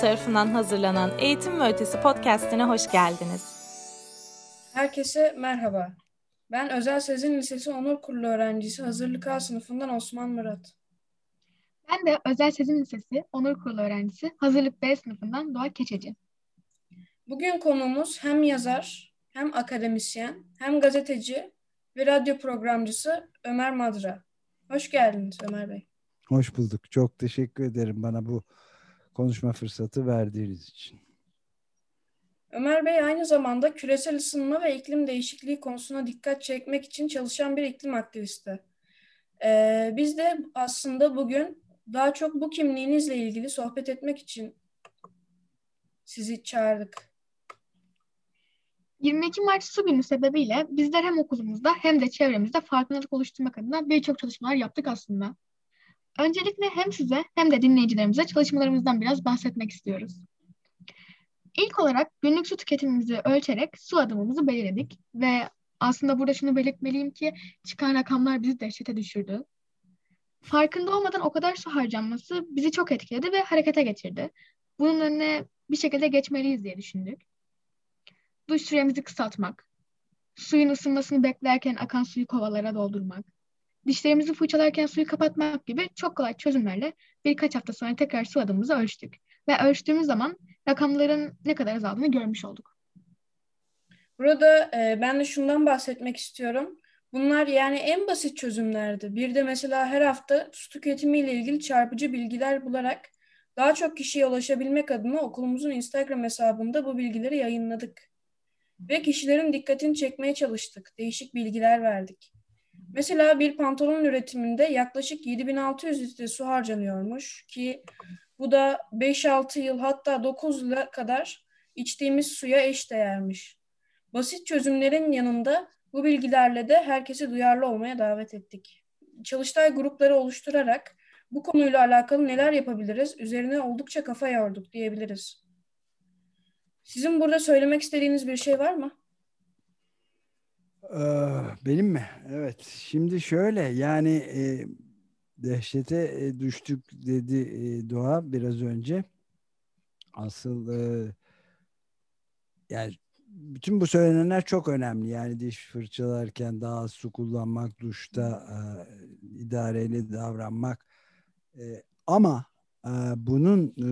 tarafından hazırlanan Eğitim ve Ötesi podcastine hoş geldiniz. Herkese merhaba. Ben Özel Sezin Lisesi Onur Kurulu öğrencisi Hazırlık A sınıfından Osman Murat. Ben de Özel Sezin Lisesi Onur Kurulu öğrencisi Hazırlık B sınıfından Doğa Keçeci. Bugün konuğumuz hem yazar, hem akademisyen, hem gazeteci ve radyo programcısı Ömer Madra. Hoş geldiniz Ömer Bey. Hoş bulduk. Çok teşekkür ederim bana bu konuşma fırsatı verdiğiniz için. Ömer Bey aynı zamanda küresel ısınma ve iklim değişikliği konusuna dikkat çekmek için çalışan bir iklim aktivisti. Ee, biz de aslında bugün daha çok bu kimliğinizle ilgili sohbet etmek için sizi çağırdık. 22 Mart Su Günü sebebiyle bizler hem okulumuzda hem de çevremizde farkındalık oluşturmak adına birçok çalışmalar yaptık aslında. Öncelikle hem size hem de dinleyicilerimize çalışmalarımızdan biraz bahsetmek istiyoruz. İlk olarak günlük su tüketimimizi ölçerek su adımımızı belirledik ve aslında burada şunu belirtmeliyim ki çıkan rakamlar bizi dehşete düşürdü. Farkında olmadan o kadar su harcanması bizi çok etkiledi ve harekete geçirdi. Bunun önüne bir şekilde geçmeliyiz diye düşündük. Duş süremizi kısaltmak, suyun ısınmasını beklerken akan suyu kovalara doldurmak, dişlerimizi fırçalarken suyu kapatmak gibi çok kolay çözümlerle birkaç hafta sonra tekrar su adımımızı ölçtük. Ve ölçtüğümüz zaman rakamların ne kadar azaldığını görmüş olduk. Burada e, ben de şundan bahsetmek istiyorum. Bunlar yani en basit çözümlerdi. Bir de mesela her hafta su tüketimiyle ilgili çarpıcı bilgiler bularak daha çok kişiye ulaşabilmek adına okulumuzun Instagram hesabında bu bilgileri yayınladık. Ve kişilerin dikkatini çekmeye çalıştık. Değişik bilgiler verdik. Mesela bir pantolon üretiminde yaklaşık 7600 litre su harcanıyormuş ki bu da 5-6 yıl hatta 9 yıla kadar içtiğimiz suya eş değermiş. Basit çözümlerin yanında bu bilgilerle de herkesi duyarlı olmaya davet ettik. Çalıştay grupları oluşturarak bu konuyla alakalı neler yapabiliriz üzerine oldukça kafa yorduk diyebiliriz. Sizin burada söylemek istediğiniz bir şey var mı? Benim mi? Evet. Şimdi şöyle yani e, dehşete e, düştük dedi e, Doğa biraz önce. Asıl e, yani bütün bu söylenenler çok önemli. Yani diş fırçalarken daha az su kullanmak, duşta e, idareli davranmak. E, ama e, bunun e,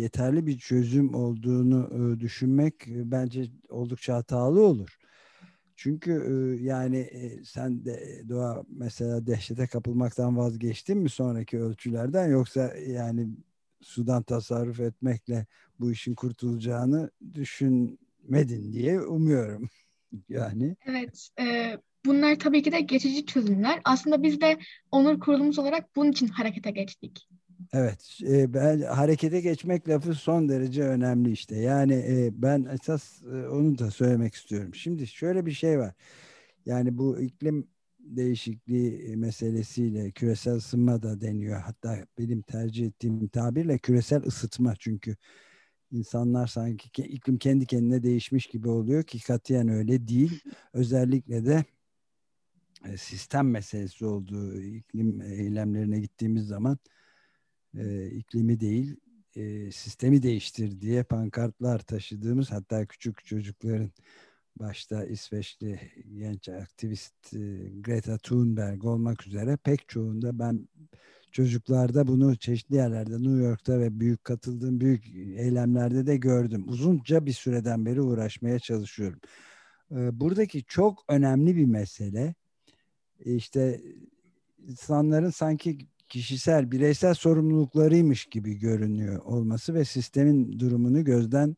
yeterli bir çözüm olduğunu e, düşünmek e, bence oldukça hatalı olur. Çünkü e, yani e, sen de doğa mesela dehşete kapılmaktan vazgeçtin mi sonraki ölçülerden yoksa yani sudan tasarruf etmekle bu işin kurtulacağını düşünmedin diye umuyorum. yani. Evet. E, bunlar tabii ki de geçici çözümler. Aslında biz de onur kurulumuz olarak bunun için harekete geçtik. Evet, e, ben harekete geçmek lafı son derece önemli işte. Yani e, ben esas e, onu da söylemek istiyorum. Şimdi şöyle bir şey var. Yani bu iklim değişikliği meselesiyle küresel ısınma da deniyor. Hatta benim tercih ettiğim tabirle küresel ısıtma çünkü insanlar sanki iklim kendi kendine değişmiş gibi oluyor ki katiyen öyle değil. Özellikle de sistem meselesi olduğu iklim eylemlerine gittiğimiz zaman e, iklimi değil e, sistemi değiştir diye pankartlar taşıdığımız hatta küçük çocukların başta İsveçli genç aktivist e, Greta Thunberg olmak üzere pek çoğunda ben çocuklarda bunu çeşitli yerlerde New York'ta ve büyük katıldığım büyük eylemlerde de gördüm. Uzunca bir süreden beri uğraşmaya çalışıyorum. E, buradaki çok önemli bir mesele işte insanların sanki kişisel, bireysel sorumluluklarıymış gibi görünüyor olması ve sistemin durumunu gözden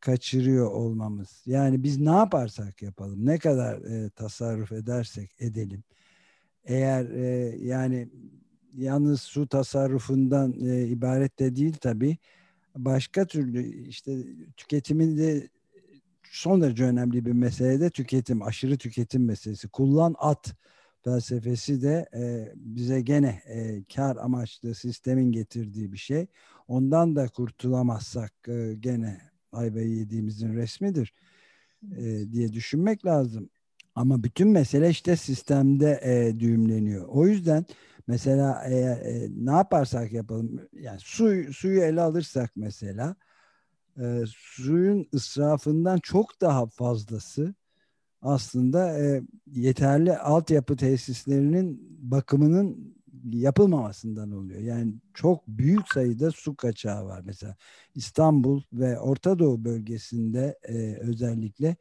kaçırıyor olmamız. Yani biz ne yaparsak yapalım, ne kadar e, tasarruf edersek edelim. Eğer e, yani yalnız su tasarrufundan e, ibaret de değil tabii. Başka türlü işte tüketimin de son derece önemli bir mesele de tüketim, aşırı tüketim meselesi. Kullan at felsefesi de e, bize gene e, kar amaçlı sistemin getirdiği bir şey. Ondan da kurtulamazsak e, gene ayvayı yediğimizin resmidir e, diye düşünmek lazım. Ama bütün mesele işte sistemde e, düğümleniyor. O yüzden Mesela eğer e, ne yaparsak yapalım yani su, suyu ele alırsak mesela e, suyun ısrafından çok daha fazlası aslında e, yeterli altyapı tesislerinin bakımının yapılmamasından oluyor. Yani çok büyük sayıda su kaçağı var. Mesela İstanbul ve Orta Doğu bölgesinde e, özellikle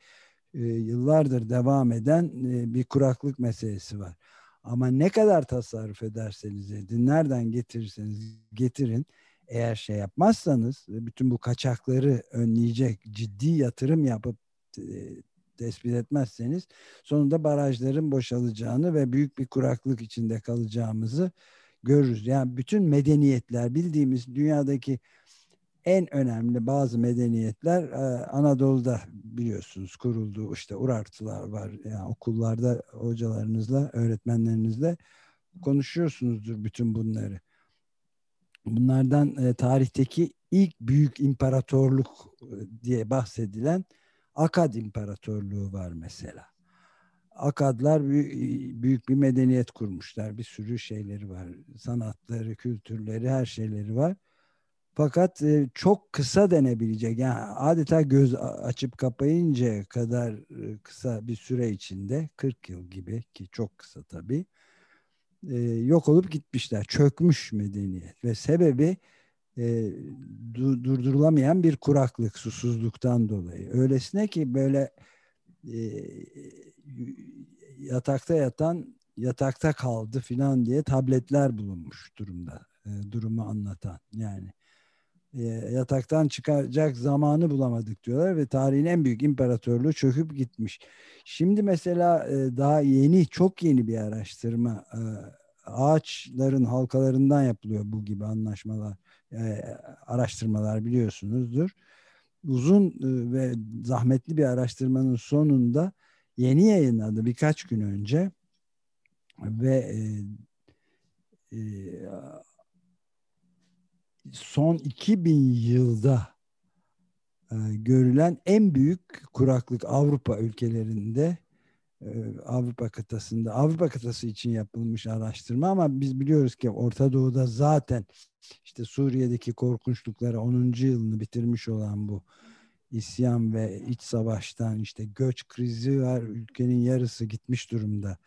e, yıllardır devam eden e, bir kuraklık meselesi var. Ama ne kadar tasarruf ederseniz edin, nereden getirirseniz getirin, eğer şey yapmazsanız bütün bu kaçakları önleyecek ciddi yatırım yapıp e, tespit etmezseniz sonunda barajların boşalacağını ve büyük bir kuraklık içinde kalacağımızı görürüz. Yani bütün medeniyetler bildiğimiz dünyadaki en önemli bazı medeniyetler e, Anadolu'da biliyorsunuz kuruldu. İşte Urartılar var. Yani okullarda hocalarınızla, öğretmenlerinizle konuşuyorsunuzdur bütün bunları. Bunlardan e, tarihteki ilk büyük imparatorluk e, diye bahsedilen Akad İmparatorluğu var mesela. Akadlar büyük bir medeniyet kurmuşlar. Bir sürü şeyleri var. Sanatları, kültürleri, her şeyleri var. Fakat e, çok kısa denebilecek yani adeta göz açıp kapayınca kadar e, kısa bir süre içinde 40 yıl gibi ki çok kısa tabii e, yok olup gitmişler. Çökmüş medeniyet ve sebebi durdurulamayan bir kuraklık, susuzluktan dolayı. Öylesine ki böyle yatakta yatan yatakta kaldı filan diye tabletler bulunmuş durumda. durumu anlatan yani e, yataktan çıkacak zamanı bulamadık diyorlar ve tarihin en büyük imparatorluğu çöküp gitmiş. Şimdi mesela e, daha yeni, çok yeni bir araştırma e, ağaçların halkalarından yapılıyor bu gibi anlaşmalar, araştırmalar biliyorsunuzdur. Uzun ve zahmetli bir araştırmanın sonunda yeni yayınladı birkaç gün önce ve son 2000 yılda e, görülen en büyük kuraklık Avrupa ülkelerinde e, Avrupa kıtasında Avrupa kıtası için yapılmış araştırma ama biz biliyoruz ki Orta Doğu'da zaten işte Suriye'deki korkunçlukları 10. yılını bitirmiş olan bu isyan ve iç savaştan işte göç krizi var ülkenin yarısı gitmiş durumda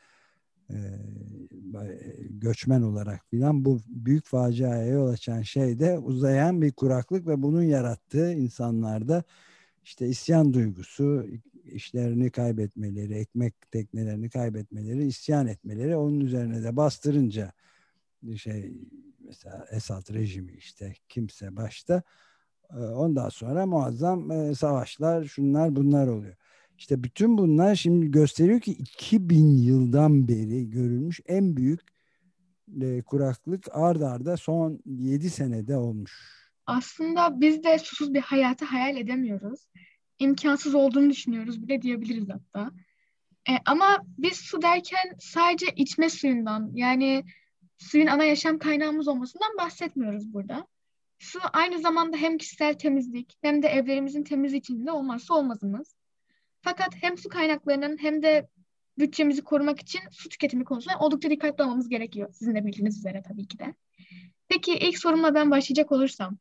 göçmen olarak filan bu büyük faciaya yol açan şey de uzayan bir kuraklık ve bunun yarattığı insanlarda işte isyan duygusu, işlerini kaybetmeleri, ekmek teknelerini kaybetmeleri, isyan etmeleri onun üzerine de bastırınca şey mesela Esad rejimi işte kimse başta ondan sonra muazzam savaşlar şunlar bunlar oluyor. İşte bütün bunlar şimdi gösteriyor ki 2000 yıldan beri görülmüş en büyük e, kuraklık ard arda son 7 senede olmuş. Aslında biz de susuz bir hayatı hayal edemiyoruz. İmkansız olduğunu düşünüyoruz bile diyebiliriz hatta. E, ama biz su derken sadece içme suyundan yani suyun ana yaşam kaynağımız olmasından bahsetmiyoruz burada. Su aynı zamanda hem kişisel temizlik hem de evlerimizin temiz içinde olmazsa olmazımız. Fakat hem su kaynaklarının hem de bütçemizi korumak için su tüketimi konusunda oldukça dikkatli olmamız gerekiyor. Sizin de bildiğiniz üzere tabii ki de. Peki ilk sorumla ben başlayacak olursam.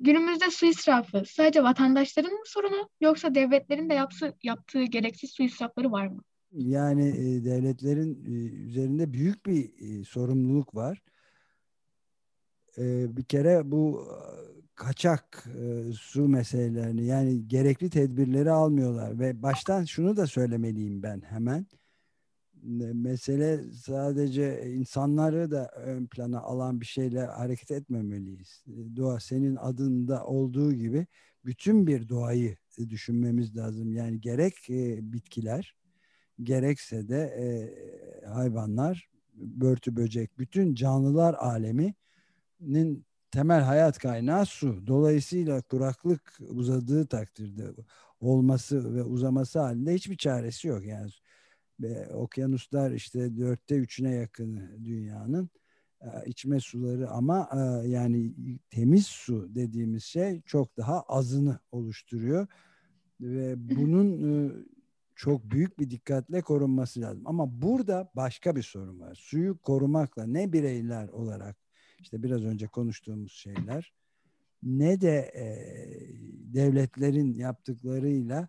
Günümüzde su israfı sadece vatandaşların mı sorunu yoksa devletlerin de yapsı, yaptığı gereksiz su israfları var mı? Yani e, devletlerin e, üzerinde büyük bir e, sorumluluk var. E, bir kere bu kaçak e, su meselelerini yani gerekli tedbirleri almıyorlar ve baştan şunu da söylemeliyim ben hemen mesele sadece insanları da ön plana alan bir şeyle hareket etmemeliyiz. Doğa senin adında olduğu gibi bütün bir doğayı düşünmemiz lazım. Yani gerek e, bitkiler gerekse de e, hayvanlar, börtü böcek, bütün canlılar aleminin temel hayat kaynağı su. Dolayısıyla kuraklık uzadığı takdirde olması ve uzaması halinde hiçbir çaresi yok. Yani ve okyanuslar işte dörtte üçüne yakın dünyanın e, içme suları ama e, yani temiz su dediğimiz şey çok daha azını oluşturuyor ve bunun e, çok büyük bir dikkatle korunması lazım. Ama burada başka bir sorun var. Suyu korumakla ne bireyler olarak işte biraz önce konuştuğumuz şeyler ne de e, devletlerin yaptıklarıyla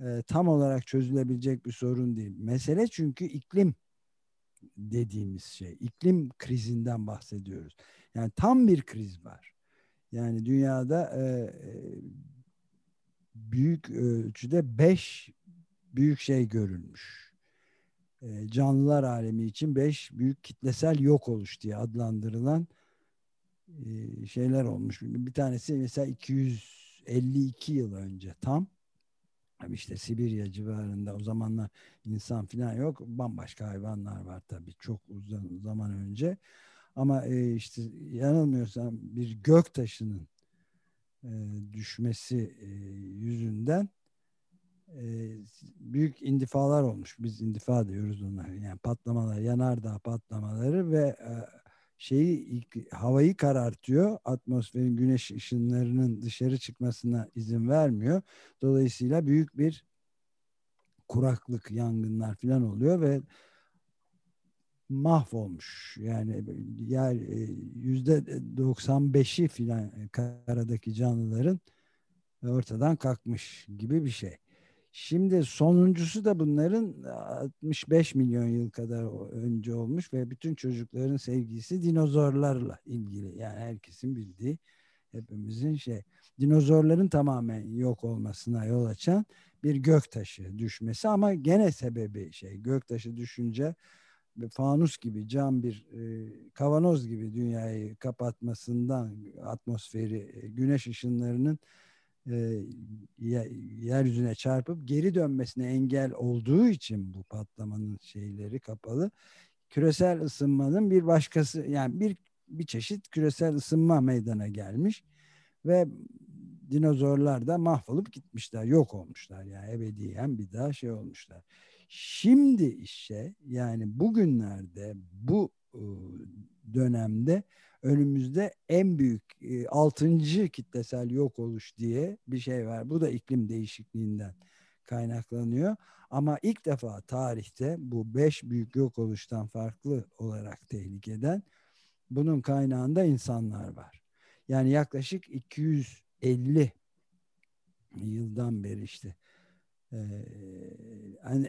e, tam olarak çözülebilecek bir sorun değil. Mesele çünkü iklim dediğimiz şey. iklim krizinden bahsediyoruz. Yani tam bir kriz var. Yani dünyada e, e büyük ölçüde beş büyük şey görülmüş. E, canlılar alemi için beş büyük kitlesel yok oluş diye adlandırılan e, şeyler olmuş. Bir tanesi mesela 252 yıl önce tam işte Sibirya civarında o zamanlar insan falan yok. Bambaşka hayvanlar var tabii çok uzun zaman önce. Ama e, işte yanılmıyorsam bir gök taşının e, düşmesi e, yüzünden büyük indifalar olmuş. Biz indifa diyoruz ona. Yani patlamalar, yanardağ patlamaları ve şeyi havayı karartıyor. Atmosferin güneş ışınlarının dışarı çıkmasına izin vermiyor. Dolayısıyla büyük bir kuraklık, yangınlar falan oluyor ve mahvolmuş. Yani yer e, yüzde 95'i filan karadaki canlıların ortadan kalkmış gibi bir şey. Şimdi sonuncusu da bunların 65 milyon yıl kadar önce olmuş ve bütün çocukların sevgisi dinozorlarla ilgili. Yani herkesin bildiği hepimizin şey. Dinozorların tamamen yok olmasına yol açan bir göktaşı düşmesi ama gene sebebi şey göktaşı düşünce fanus gibi cam bir e, kavanoz gibi dünyayı kapatmasından atmosferi güneş ışınlarının e, yeryüzüne çarpıp geri dönmesine engel olduğu için bu patlamanın şeyleri kapalı. Küresel ısınmanın bir başkası yani bir bir çeşit küresel ısınma meydana gelmiş ve dinozorlar da mahvolup gitmişler, yok olmuşlar yani ebediyen bir daha şey olmuşlar. Şimdi işe yani bugünlerde bu dönemde önümüzde en büyük e, altıncı kitlesel yok oluş diye bir şey var. Bu da iklim değişikliğinden kaynaklanıyor. Ama ilk defa tarihte bu beş büyük yok oluştan farklı olarak tehlikeden bunun kaynağında insanlar var. Yani yaklaşık 250 yıldan beri işte e,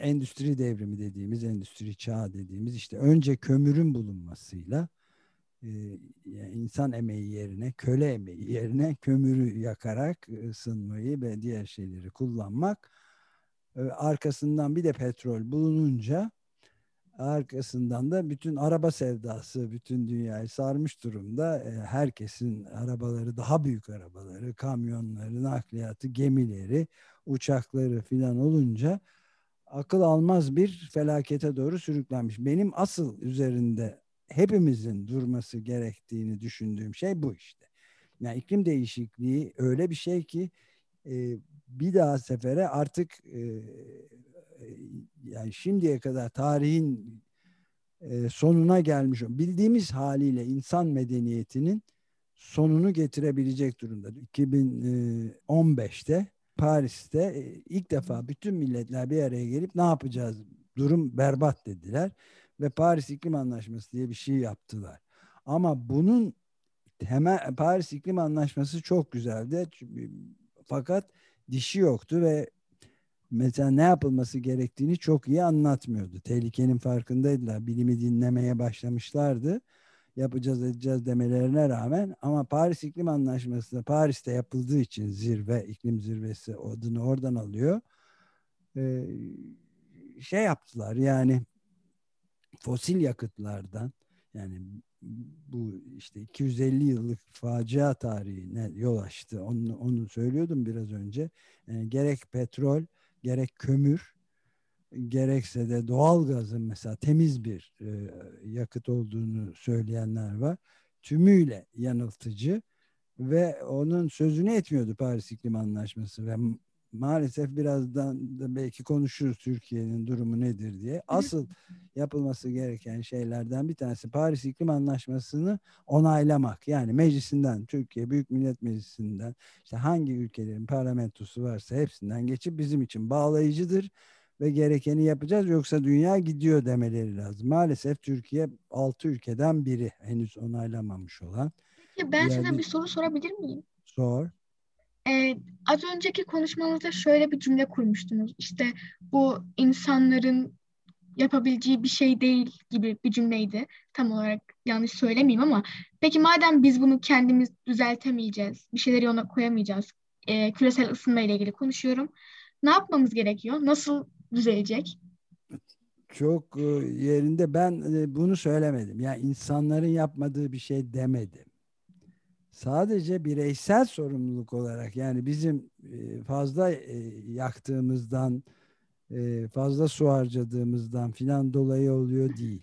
endüstri devrimi dediğimiz, endüstri çağı dediğimiz işte önce kömürün bulunmasıyla yani insan emeği yerine, köle emeği yerine kömürü yakarak ısınmayı ve diğer şeyleri kullanmak e, arkasından bir de petrol bulununca arkasından da bütün araba sevdası bütün dünyayı sarmış durumda. E, herkesin arabaları, daha büyük arabaları, kamyonları, nakliyatı, gemileri, uçakları filan olunca akıl almaz bir felakete doğru sürüklenmiş. Benim asıl üzerinde hepimizin durması gerektiğini düşündüğüm şey bu işte. Yani iklim değişikliği öyle bir şey ki e, bir daha sefere artık e, yani şimdiye kadar tarihin e, sonuna gelmiş bildiğimiz haliyle insan medeniyetinin sonunu getirebilecek durumda. 2015'te Paris'te e, ilk defa bütün milletler bir araya gelip ne yapacağız? Durum berbat dediler ve Paris İklim Anlaşması diye bir şey yaptılar. Ama bunun temel Paris İklim Anlaşması çok güzeldi. Fakat dişi yoktu ve mesela ne yapılması gerektiğini çok iyi anlatmıyordu. Tehlikenin farkındaydılar. Bilimi dinlemeye başlamışlardı. Yapacağız edeceğiz demelerine rağmen ama Paris İklim Anlaşması da Paris'te yapıldığı için zirve, iklim zirvesi adını oradan alıyor. Ee, şey yaptılar yani fosil yakıtlardan yani bu işte 250 yıllık facia tarihine yol açtı. Onu, onu söylüyordum biraz önce. Yani gerek petrol, gerek kömür, gerekse de doğal gazın mesela temiz bir e, yakıt olduğunu söyleyenler var. Tümüyle yanıltıcı ve onun sözünü etmiyordu Paris İklim Anlaşması ve maalesef birazdan da belki konuşuruz Türkiye'nin durumu nedir diye. Asıl yapılması gereken şeylerden bir tanesi Paris İklim Anlaşması'nı onaylamak. Yani meclisinden, Türkiye Büyük Millet Meclisi'nden işte hangi ülkelerin parlamentosu varsa hepsinden geçip bizim için bağlayıcıdır ve gerekeni yapacağız yoksa dünya gidiyor demeleri lazım. Maalesef Türkiye 6 ülkeden biri henüz onaylamamış olan. Peki ben Yani- size bir soru sorabilir miyim? Sor. Ee, az önceki konuşmanızda şöyle bir cümle kurmuştunuz. İşte bu insanların yapabileceği bir şey değil gibi bir cümleydi. Tam olarak yanlış söylemeyeyim ama peki madem biz bunu kendimiz düzeltemeyeceğiz, bir şeyleri ona koyamayacağız, ee, küresel ısınma ile ilgili konuşuyorum. Ne yapmamız gerekiyor? Nasıl düzelecek? Çok e, yerinde ben e, bunu söylemedim. Yani insanların yapmadığı bir şey demedim. Sadece bireysel sorumluluk olarak yani bizim e, fazla e, yaktığımızdan e, fazla su harcadığımızdan filan dolayı oluyor değil.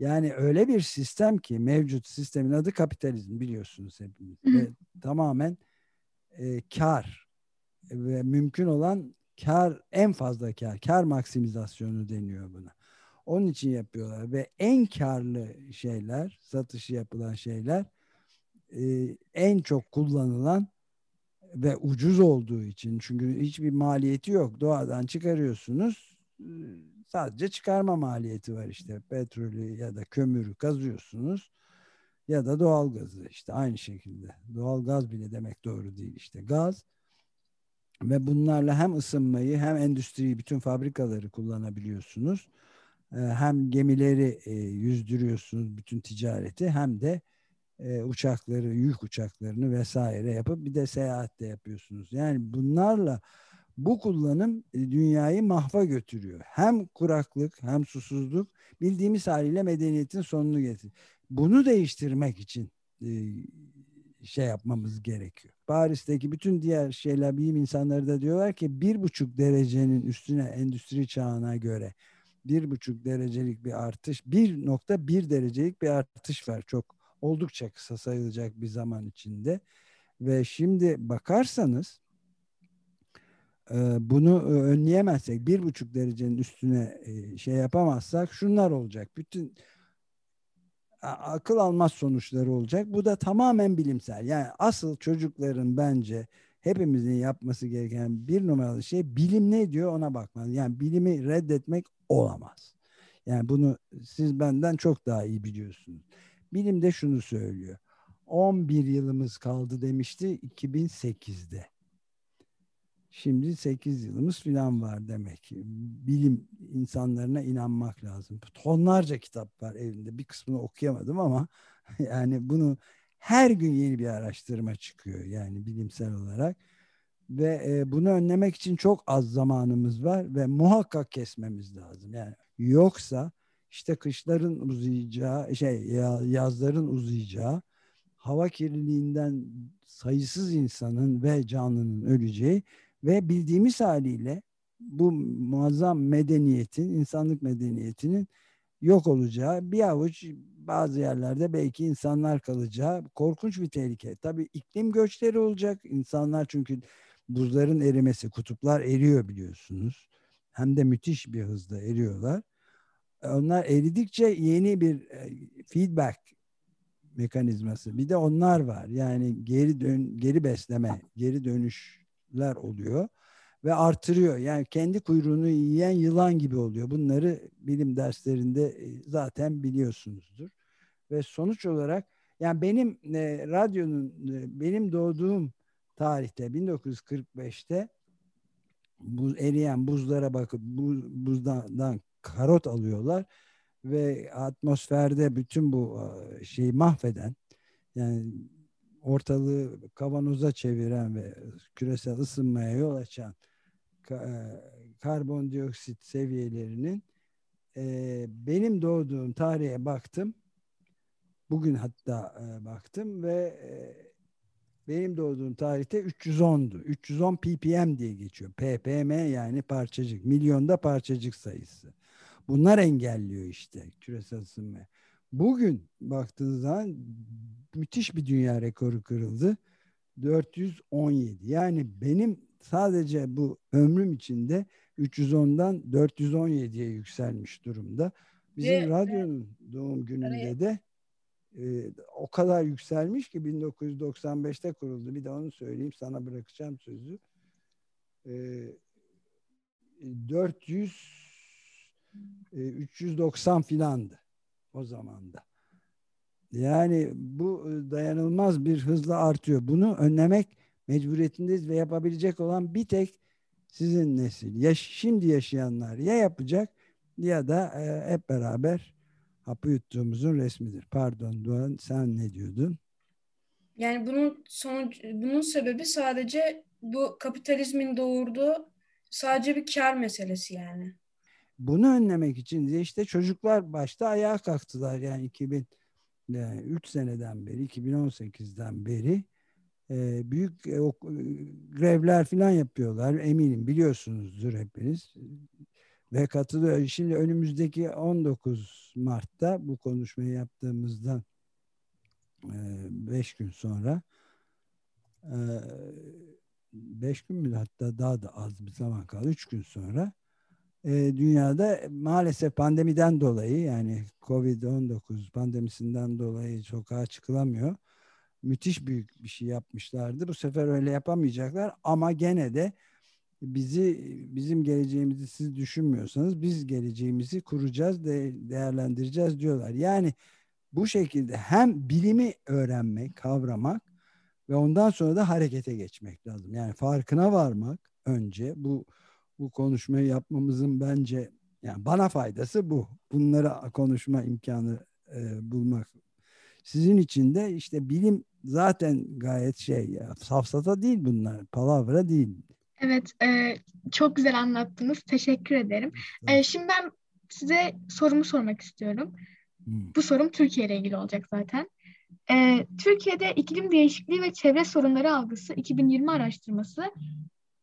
Yani öyle bir sistem ki mevcut sistemin adı kapitalizm biliyorsunuz hı. Ve tamamen e, kar ve mümkün olan kar en fazla kar, kar maksimizasyonu deniyor buna. Onun için yapıyorlar ve en karlı şeyler, satışı yapılan şeyler e, en çok kullanılan ve ucuz olduğu için çünkü hiçbir maliyeti yok. Doğadan çıkarıyorsunuz. e, Sadece çıkarma maliyeti var işte. Petrolü ya da kömürü kazıyorsunuz ya da doğalgazı işte aynı şekilde. Doğalgaz bile demek doğru değil işte. Gaz ve bunlarla hem ısınmayı hem endüstriyi bütün fabrikaları kullanabiliyorsunuz. Ee, Hem gemileri e, yüzdürüyorsunuz bütün ticareti hem de e, uçakları, yük uçaklarını vesaire yapıp bir de seyahat de yapıyorsunuz. Yani bunlarla bu kullanım e, dünyayı mahva götürüyor. Hem kuraklık hem susuzluk bildiğimiz haliyle medeniyetin sonunu getiriyor. Bunu değiştirmek için e, şey yapmamız gerekiyor. Paris'teki bütün diğer şeyler bilim insanları da diyorlar ki bir buçuk derecenin üstüne endüstri çağına göre bir buçuk derecelik bir artış, bir nokta bir derecelik bir artış var. Çok oldukça kısa sayılacak bir zaman içinde. Ve şimdi bakarsanız e, bunu e, önleyemezsek, bir buçuk derecenin üstüne e, şey yapamazsak şunlar olacak. Bütün akıl almaz sonuçları olacak. Bu da tamamen bilimsel. Yani asıl çocukların bence hepimizin yapması gereken bir numaralı şey bilim ne diyor ona bakmak. Yani bilimi reddetmek olamaz. Yani bunu siz benden çok daha iyi biliyorsunuz. Bilim de şunu söylüyor. 11 yılımız kaldı demişti 2008'de. Şimdi 8 yılımız falan var demek ki. Bilim insanlarına inanmak lazım. Tonlarca kitap var evinde. Bir kısmını okuyamadım ama yani bunu her gün yeni bir araştırma çıkıyor yani bilimsel olarak. Ve e, bunu önlemek için çok az zamanımız var ve muhakkak kesmemiz lazım. Yani yoksa işte kışların uzayacağı, şey ya- yazların uzayacağı, hava kirliliğinden sayısız insanın ve canlının öleceği ve bildiğimiz haliyle bu muazzam medeniyetin, insanlık medeniyetinin yok olacağı, bir avuç bazı yerlerde belki insanlar kalacağı korkunç bir tehlike. Tabii iklim göçleri olacak. İnsanlar çünkü buzların erimesi, kutuplar eriyor biliyorsunuz. Hem de müthiş bir hızla eriyorlar. Onlar eridikçe yeni bir e, feedback mekanizması. Bir de onlar var. Yani geri dön geri besleme, geri dönüşler oluyor ve artırıyor. Yani kendi kuyruğunu yiyen yılan gibi oluyor. Bunları bilim derslerinde e, zaten biliyorsunuzdur. Ve sonuç olarak yani benim e, radyonun e, benim doğduğum tarihte 1945'te bu eriyen buzlara bakıp bu, buzdan karot alıyorlar ve atmosferde bütün bu e, şeyi mahveden yani ortalığı kavanoza çeviren ve küresel ısınmaya yol açan e, karbondioksit seviyelerinin e, benim doğduğum tarihe baktım. Bugün hatta baktım ve benim doğduğum tarihte 310'du. 310 ppm diye geçiyor. ppm yani parçacık. Milyonda parçacık sayısı. Bunlar engelliyor işte küresel ısınmayı. Bugün baktığınız zaman müthiş bir dünya rekoru kırıldı. 417. Yani benim sadece bu ömrüm içinde 310'dan 417'ye yükselmiş durumda. Bizim Ve- radyonun doğum gününde de e, o kadar yükselmiş ki 1995'te kuruldu. Bir de onu söyleyeyim sana bırakacağım sözü. E, 400 390 filandı o zaman da. Yani bu dayanılmaz bir hızla artıyor. Bunu önlemek mecburiyetindeyiz ve yapabilecek olan bir tek sizin nesil. Ya şimdi yaşayanlar ya yapacak ya da e, hep beraber hapı yuttuğumuzun resmidir. Pardon Doğan sen ne diyordun? Yani bunun sonuç, bunun sebebi sadece bu kapitalizmin doğurduğu sadece bir kar meselesi yani. Bunu önlemek için de işte çocuklar başta ayağa kalktılar. Yani 2003 seneden beri 2018'den beri e, büyük e, grevler falan yapıyorlar. Eminim biliyorsunuzdur hepiniz. Ve katılıyor. Şimdi önümüzdeki 19 Mart'ta bu konuşmayı yaptığımızdan 5 gün sonra 5 gün mü hatta daha da az bir zaman kaldı. 3 gün sonra dünyada maalesef pandemiden dolayı yani Covid-19 pandemisinden dolayı sokağa çıkılamıyor. Müthiş büyük bir şey yapmışlardı. Bu sefer öyle yapamayacaklar ama gene de bizi bizim geleceğimizi siz düşünmüyorsanız biz geleceğimizi kuracağız, de, değerlendireceğiz diyorlar. Yani bu şekilde hem bilimi öğrenmek, kavramak ve ondan sonra da harekete geçmek lazım. Yani farkına varmak önce bu bu konuşmayı yapmamızın bence yani bana faydası bu. Bunları konuşma imkanı e, bulmak. Sizin için de işte bilim zaten gayet şey ya, safsata değil bunlar, palavra değil. Evet, e, çok güzel anlattınız. Teşekkür ederim. E, şimdi ben size sorumu sormak istiyorum. Hmm. Bu sorum Türkiye ile ilgili olacak zaten. E, Türkiye'de iklim değişikliği ve çevre sorunları algısı 2020 araştırması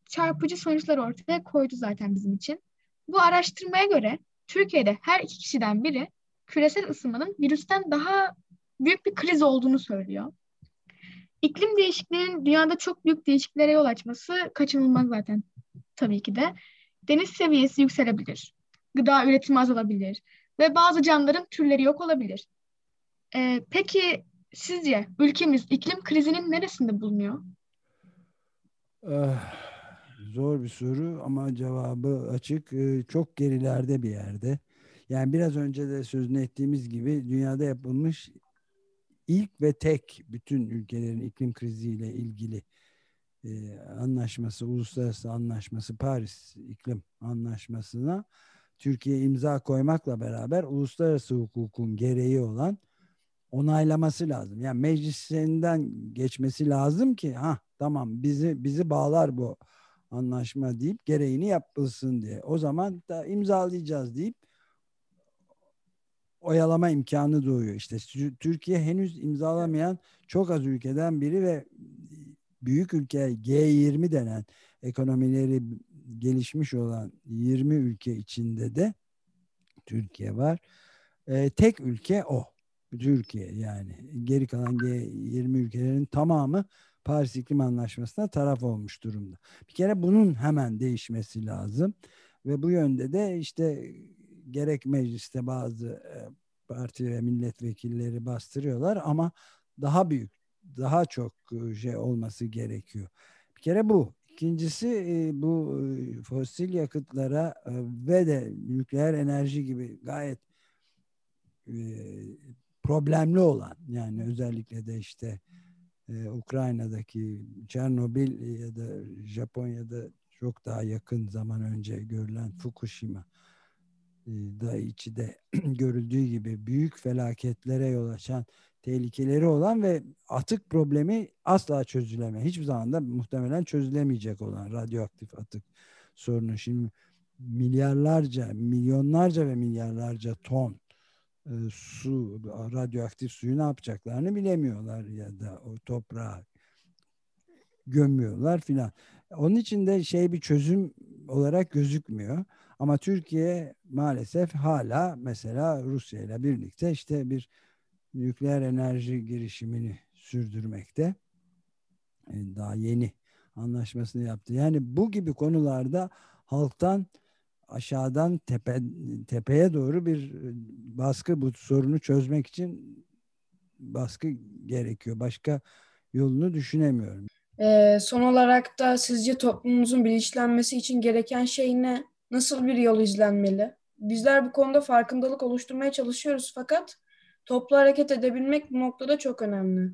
çarpıcı sonuçlar ortaya koydu zaten bizim için. Bu araştırmaya göre Türkiye'de her iki kişiden biri küresel ısınmanın virüsten daha büyük bir kriz olduğunu söylüyor. İklim değişikliğinin dünyada çok büyük değişikliklere yol açması kaçınılmaz zaten tabii ki de. Deniz seviyesi yükselebilir, gıda üretimi azalabilir ve bazı canlıların türleri yok olabilir. Ee, peki sizce ülkemiz iklim krizinin neresinde bulunuyor? Zor bir soru ama cevabı açık. Ee, çok gerilerde bir yerde. Yani biraz önce de sözünü ettiğimiz gibi dünyada yapılmış ilk ve tek bütün ülkelerin iklim kriziyle ilgili e, anlaşması, uluslararası anlaşması, Paris iklim anlaşmasına Türkiye imza koymakla beraber uluslararası hukukun gereği olan onaylaması lazım. Yani meclisinden geçmesi lazım ki ha tamam bizi bizi bağlar bu anlaşma deyip gereğini yapılsın diye. O zaman da imzalayacağız deyip oyalama imkanı doğuyor. İşte Türkiye henüz imzalamayan çok az ülkeden biri ve büyük ülke G20 denen ekonomileri gelişmiş olan 20 ülke içinde de Türkiye var. Ee, tek ülke o. Türkiye yani. Geri kalan G20 ülkelerin tamamı Paris İklim Anlaşması'na taraf olmuş durumda. Bir kere bunun hemen değişmesi lazım. Ve bu yönde de işte gerek mecliste bazı e, parti ve milletvekilleri bastırıyorlar ama daha büyük, daha çok e, şey olması gerekiyor. Bir kere bu. İkincisi e, bu fosil yakıtlara ve de nükleer enerji gibi gayet problemli olan yani özellikle de işte Ukrayna'daki Çernobil ya da Japonya'da çok daha yakın zaman önce görülen Fukushima e, da içi de görüldüğü gibi büyük felaketlere yol açan tehlikeleri olan ve atık problemi asla çözüleme. Hiçbir zaman da muhtemelen çözülemeyecek olan radyoaktif atık sorunu. Şimdi milyarlarca, milyonlarca ve milyarlarca ton e, su, radyoaktif suyu ne yapacaklarını bilemiyorlar ya da o toprağa gömüyorlar filan. Onun için de şey bir çözüm olarak gözükmüyor. Ama Türkiye maalesef hala mesela Rusya ile birlikte işte bir nükleer enerji girişimini sürdürmekte. E, daha yeni anlaşmasını yaptı. Yani bu gibi konularda halktan aşağıdan tepe, tepeye doğru bir baskı bu sorunu çözmek için baskı gerekiyor. Başka yolunu düşünemiyorum. Ee, son olarak da sizce toplumumuzun bilinçlenmesi için gereken şey ne? Nasıl bir yol izlenmeli? Bizler bu konuda farkındalık oluşturmaya çalışıyoruz fakat toplu hareket edebilmek bu noktada çok önemli.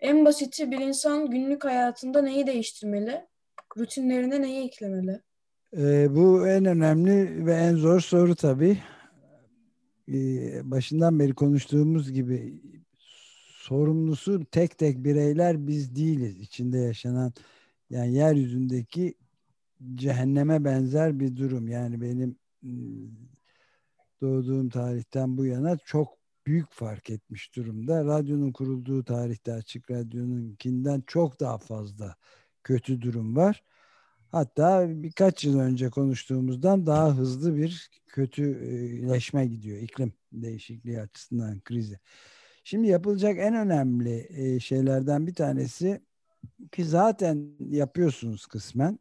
En basiti bir insan günlük hayatında neyi değiştirmeli? Rutinlerine neyi eklemeli? Ee, bu en önemli ve en zor soru tabii. Ee, başından beri konuştuğumuz gibi sorumlusu tek tek bireyler biz değiliz. İçinde yaşanan yani yeryüzündeki cehenneme benzer bir durum. Yani benim ıı, doğduğum tarihten bu yana çok büyük fark etmiş durumda. Radyonun kurulduğu tarihte Açık Radyo'nunkinden çok daha fazla kötü durum var. Hatta birkaç yıl önce konuştuğumuzdan daha hızlı bir kötüleşme gidiyor iklim değişikliği açısından krizi. Şimdi yapılacak en önemli e, şeylerden bir tanesi ki zaten yapıyorsunuz kısmen.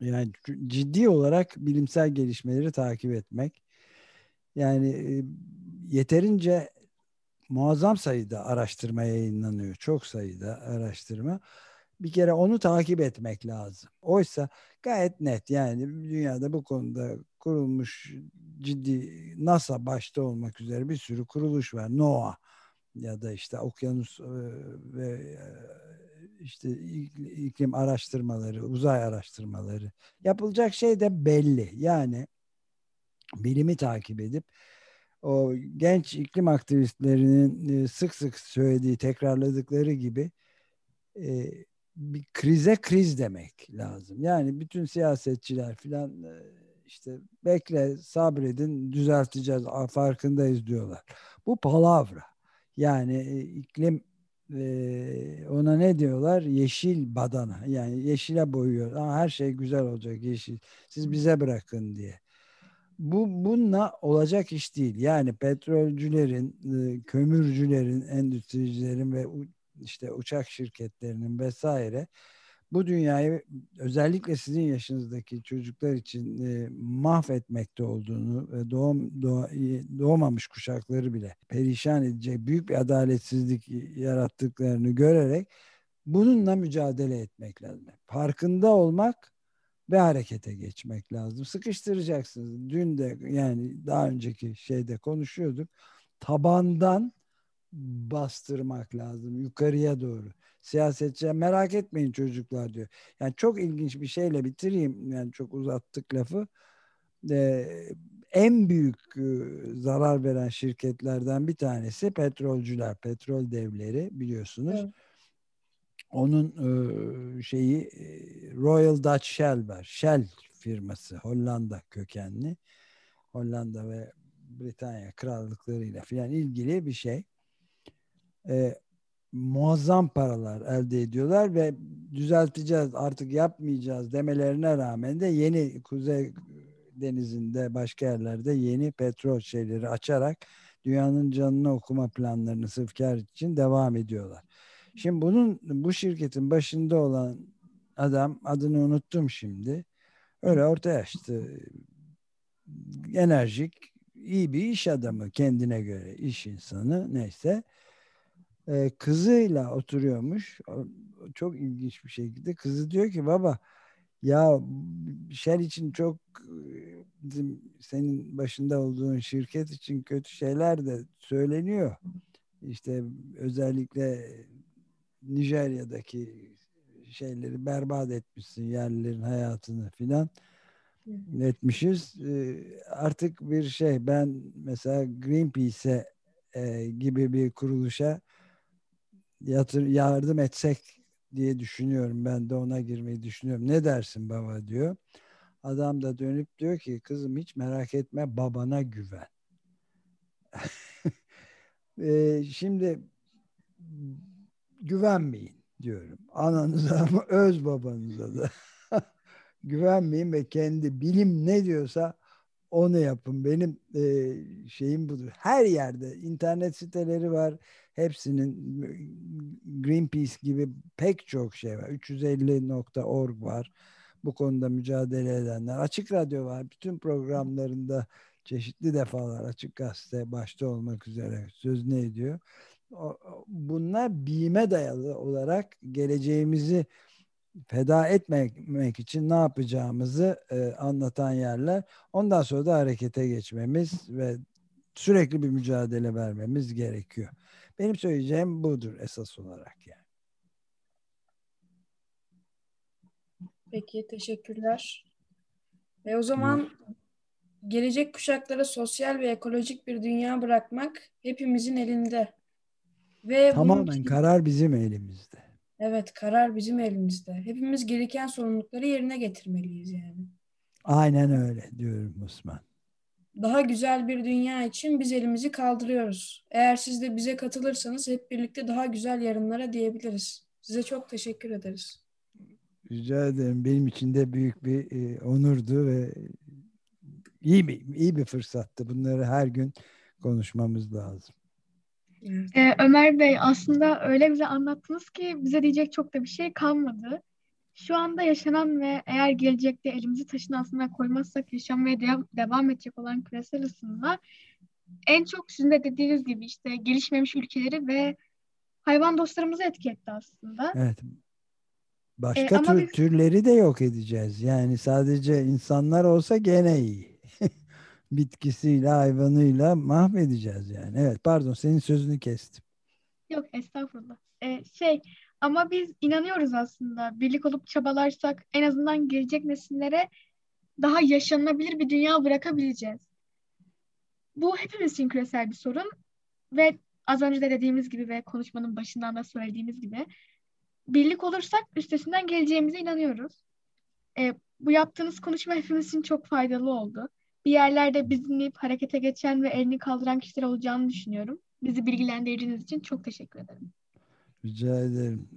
Yani ciddi olarak bilimsel gelişmeleri takip etmek. Yani e, yeterince muazzam sayıda araştırma yayınlanıyor. Çok sayıda araştırma. Bir kere onu takip etmek lazım. Oysa gayet net yani dünyada bu konuda kurulmuş ciddi NASA başta olmak üzere bir sürü kuruluş var. NOAA ya da işte okyanus ve işte iklim araştırmaları, uzay araştırmaları yapılacak şey de belli. Yani bilimi takip edip o genç iklim aktivistlerinin sık sık söylediği, tekrarladıkları gibi bir krize kriz demek lazım. Yani bütün siyasetçiler filan işte bekle sabredin düzelteceğiz farkındayız diyorlar. Bu palavra. Yani iklim e, ona ne diyorlar? Yeşil badana. Yani yeşile boyuyor. Aa, her şey güzel olacak yeşil. Siz bize bırakın diye. Bu bununla olacak iş değil. Yani petrolcülerin, e, kömürcülerin, endüstricilerin ve işte uçak şirketlerinin vesaire bu dünyayı özellikle sizin yaşınızdaki çocuklar için e, mahvetmekte olduğunu ve doğum doğa, doğmamış kuşakları bile perişan edecek büyük bir adaletsizlik yarattıklarını görerek bununla mücadele etmek lazım. Farkında olmak ve harekete geçmek lazım. Sıkıştıracaksınız. Dün de yani daha önceki şeyde konuşuyorduk. Tabandan bastırmak lazım yukarıya doğru. Siyasetçi merak etmeyin çocuklar diyor. Yani çok ilginç bir şeyle bitireyim. Yani çok uzattık lafı. Ee, en büyük zarar veren şirketlerden bir tanesi petrolcüler, petrol devleri biliyorsunuz. Evet. Onun şeyi Royal Dutch Shell var. Shell firması Hollanda kökenli. Hollanda ve Britanya krallıklarıyla filan ilgili bir şey e, muazzam paralar elde ediyorlar ve düzelteceğiz artık yapmayacağız demelerine rağmen de yeni Kuzey Denizi'nde başka yerlerde yeni petrol şeyleri açarak dünyanın canını okuma planlarını sırf kar için devam ediyorlar. Şimdi bunun bu şirketin başında olan adam adını unuttum şimdi. Öyle orta yaşlı enerjik iyi bir iş adamı kendine göre iş insanı neyse e, kızıyla oturuyormuş. Çok ilginç bir şekilde. Kızı diyor ki baba ya Shell için çok bizim senin başında olduğun şirket için kötü şeyler de söyleniyor. İşte özellikle Nijerya'daki şeyleri berbat etmişsin yerlilerin hayatını filan etmişiz. Artık bir şey ben mesela Greenpeace'e gibi bir kuruluşa yatır, yardım etsek diye düşünüyorum. Ben de ona girmeyi düşünüyorum. Ne dersin baba diyor. Adam da dönüp diyor ki kızım hiç merak etme babana güven. e, şimdi güvenmeyin diyorum. Ananıza ama öz babanıza da güvenmeyin ve kendi bilim ne diyorsa onu yapın. Benim e, şeyim budur. Her yerde internet siteleri var. Hepsinin Greenpeace gibi pek çok şey var. 350.org var. Bu konuda mücadele edenler. Açık Radyo var. Bütün programlarında çeşitli defalar Açık Gazete başta olmak üzere söz ne ediyor. Bunlar bilime dayalı olarak geleceğimizi feda etmemek için ne yapacağımızı e, anlatan yerler. Ondan sonra da harekete geçmemiz ve sürekli bir mücadele vermemiz gerekiyor. Benim söyleyeceğim budur esas olarak yani. Peki teşekkürler. Ve o zaman gelecek kuşaklara sosyal ve ekolojik bir dünya bırakmak hepimizin elinde. Ve Tamamen bunun karar bizim elimizde. Evet, karar bizim elimizde. Hepimiz gereken sorumlulukları yerine getirmeliyiz yani. Aynen öyle diyorum Osman. Daha güzel bir dünya için biz elimizi kaldırıyoruz. Eğer siz de bize katılırsanız hep birlikte daha güzel yarınlara diyebiliriz. Size çok teşekkür ederiz. Rica ederim. Benim için de büyük bir e, onurdu ve iyi bir iyi bir fırsattı. Bunları her gün konuşmamız lazım. Ee, Ömer Bey aslında öyle bize anlattınız ki bize diyecek çok da bir şey kalmadı. Şu anda yaşanan ve eğer gelecekte elimizi taşın altına koymazsak yaşanmaya de- devam edecek olan küresel ısınma en çok sizin de dediğiniz gibi işte gelişmemiş ülkeleri ve hayvan dostlarımızı etki etti aslında. Evet. Başka E, ama tür, biz- türleri de yok edeceğiz. Yani sadece insanlar olsa gene iyi. Bitkisiyle, hayvanıyla mahvedeceğiz yani. Evet, pardon senin sözünü kestim. Yok estağfurullah. Ee, şey ama biz inanıyoruz aslında birlik olup çabalarsak en azından gelecek nesillere daha yaşanılabilir bir dünya bırakabileceğiz. Bu hepimiz için küresel bir sorun ve az önce de dediğimiz gibi ve konuşmanın başından da söylediğimiz gibi birlik olursak üstesinden geleceğimize inanıyoruz. Ee, bu yaptığınız konuşma hepimiz için çok faydalı oldu. Bir yerlerde bizi dinleyip harekete geçen ve elini kaldıran kişiler olacağını düşünüyorum. Bizi bilgilendirdiğiniz için çok teşekkür ederim. Rica ederim.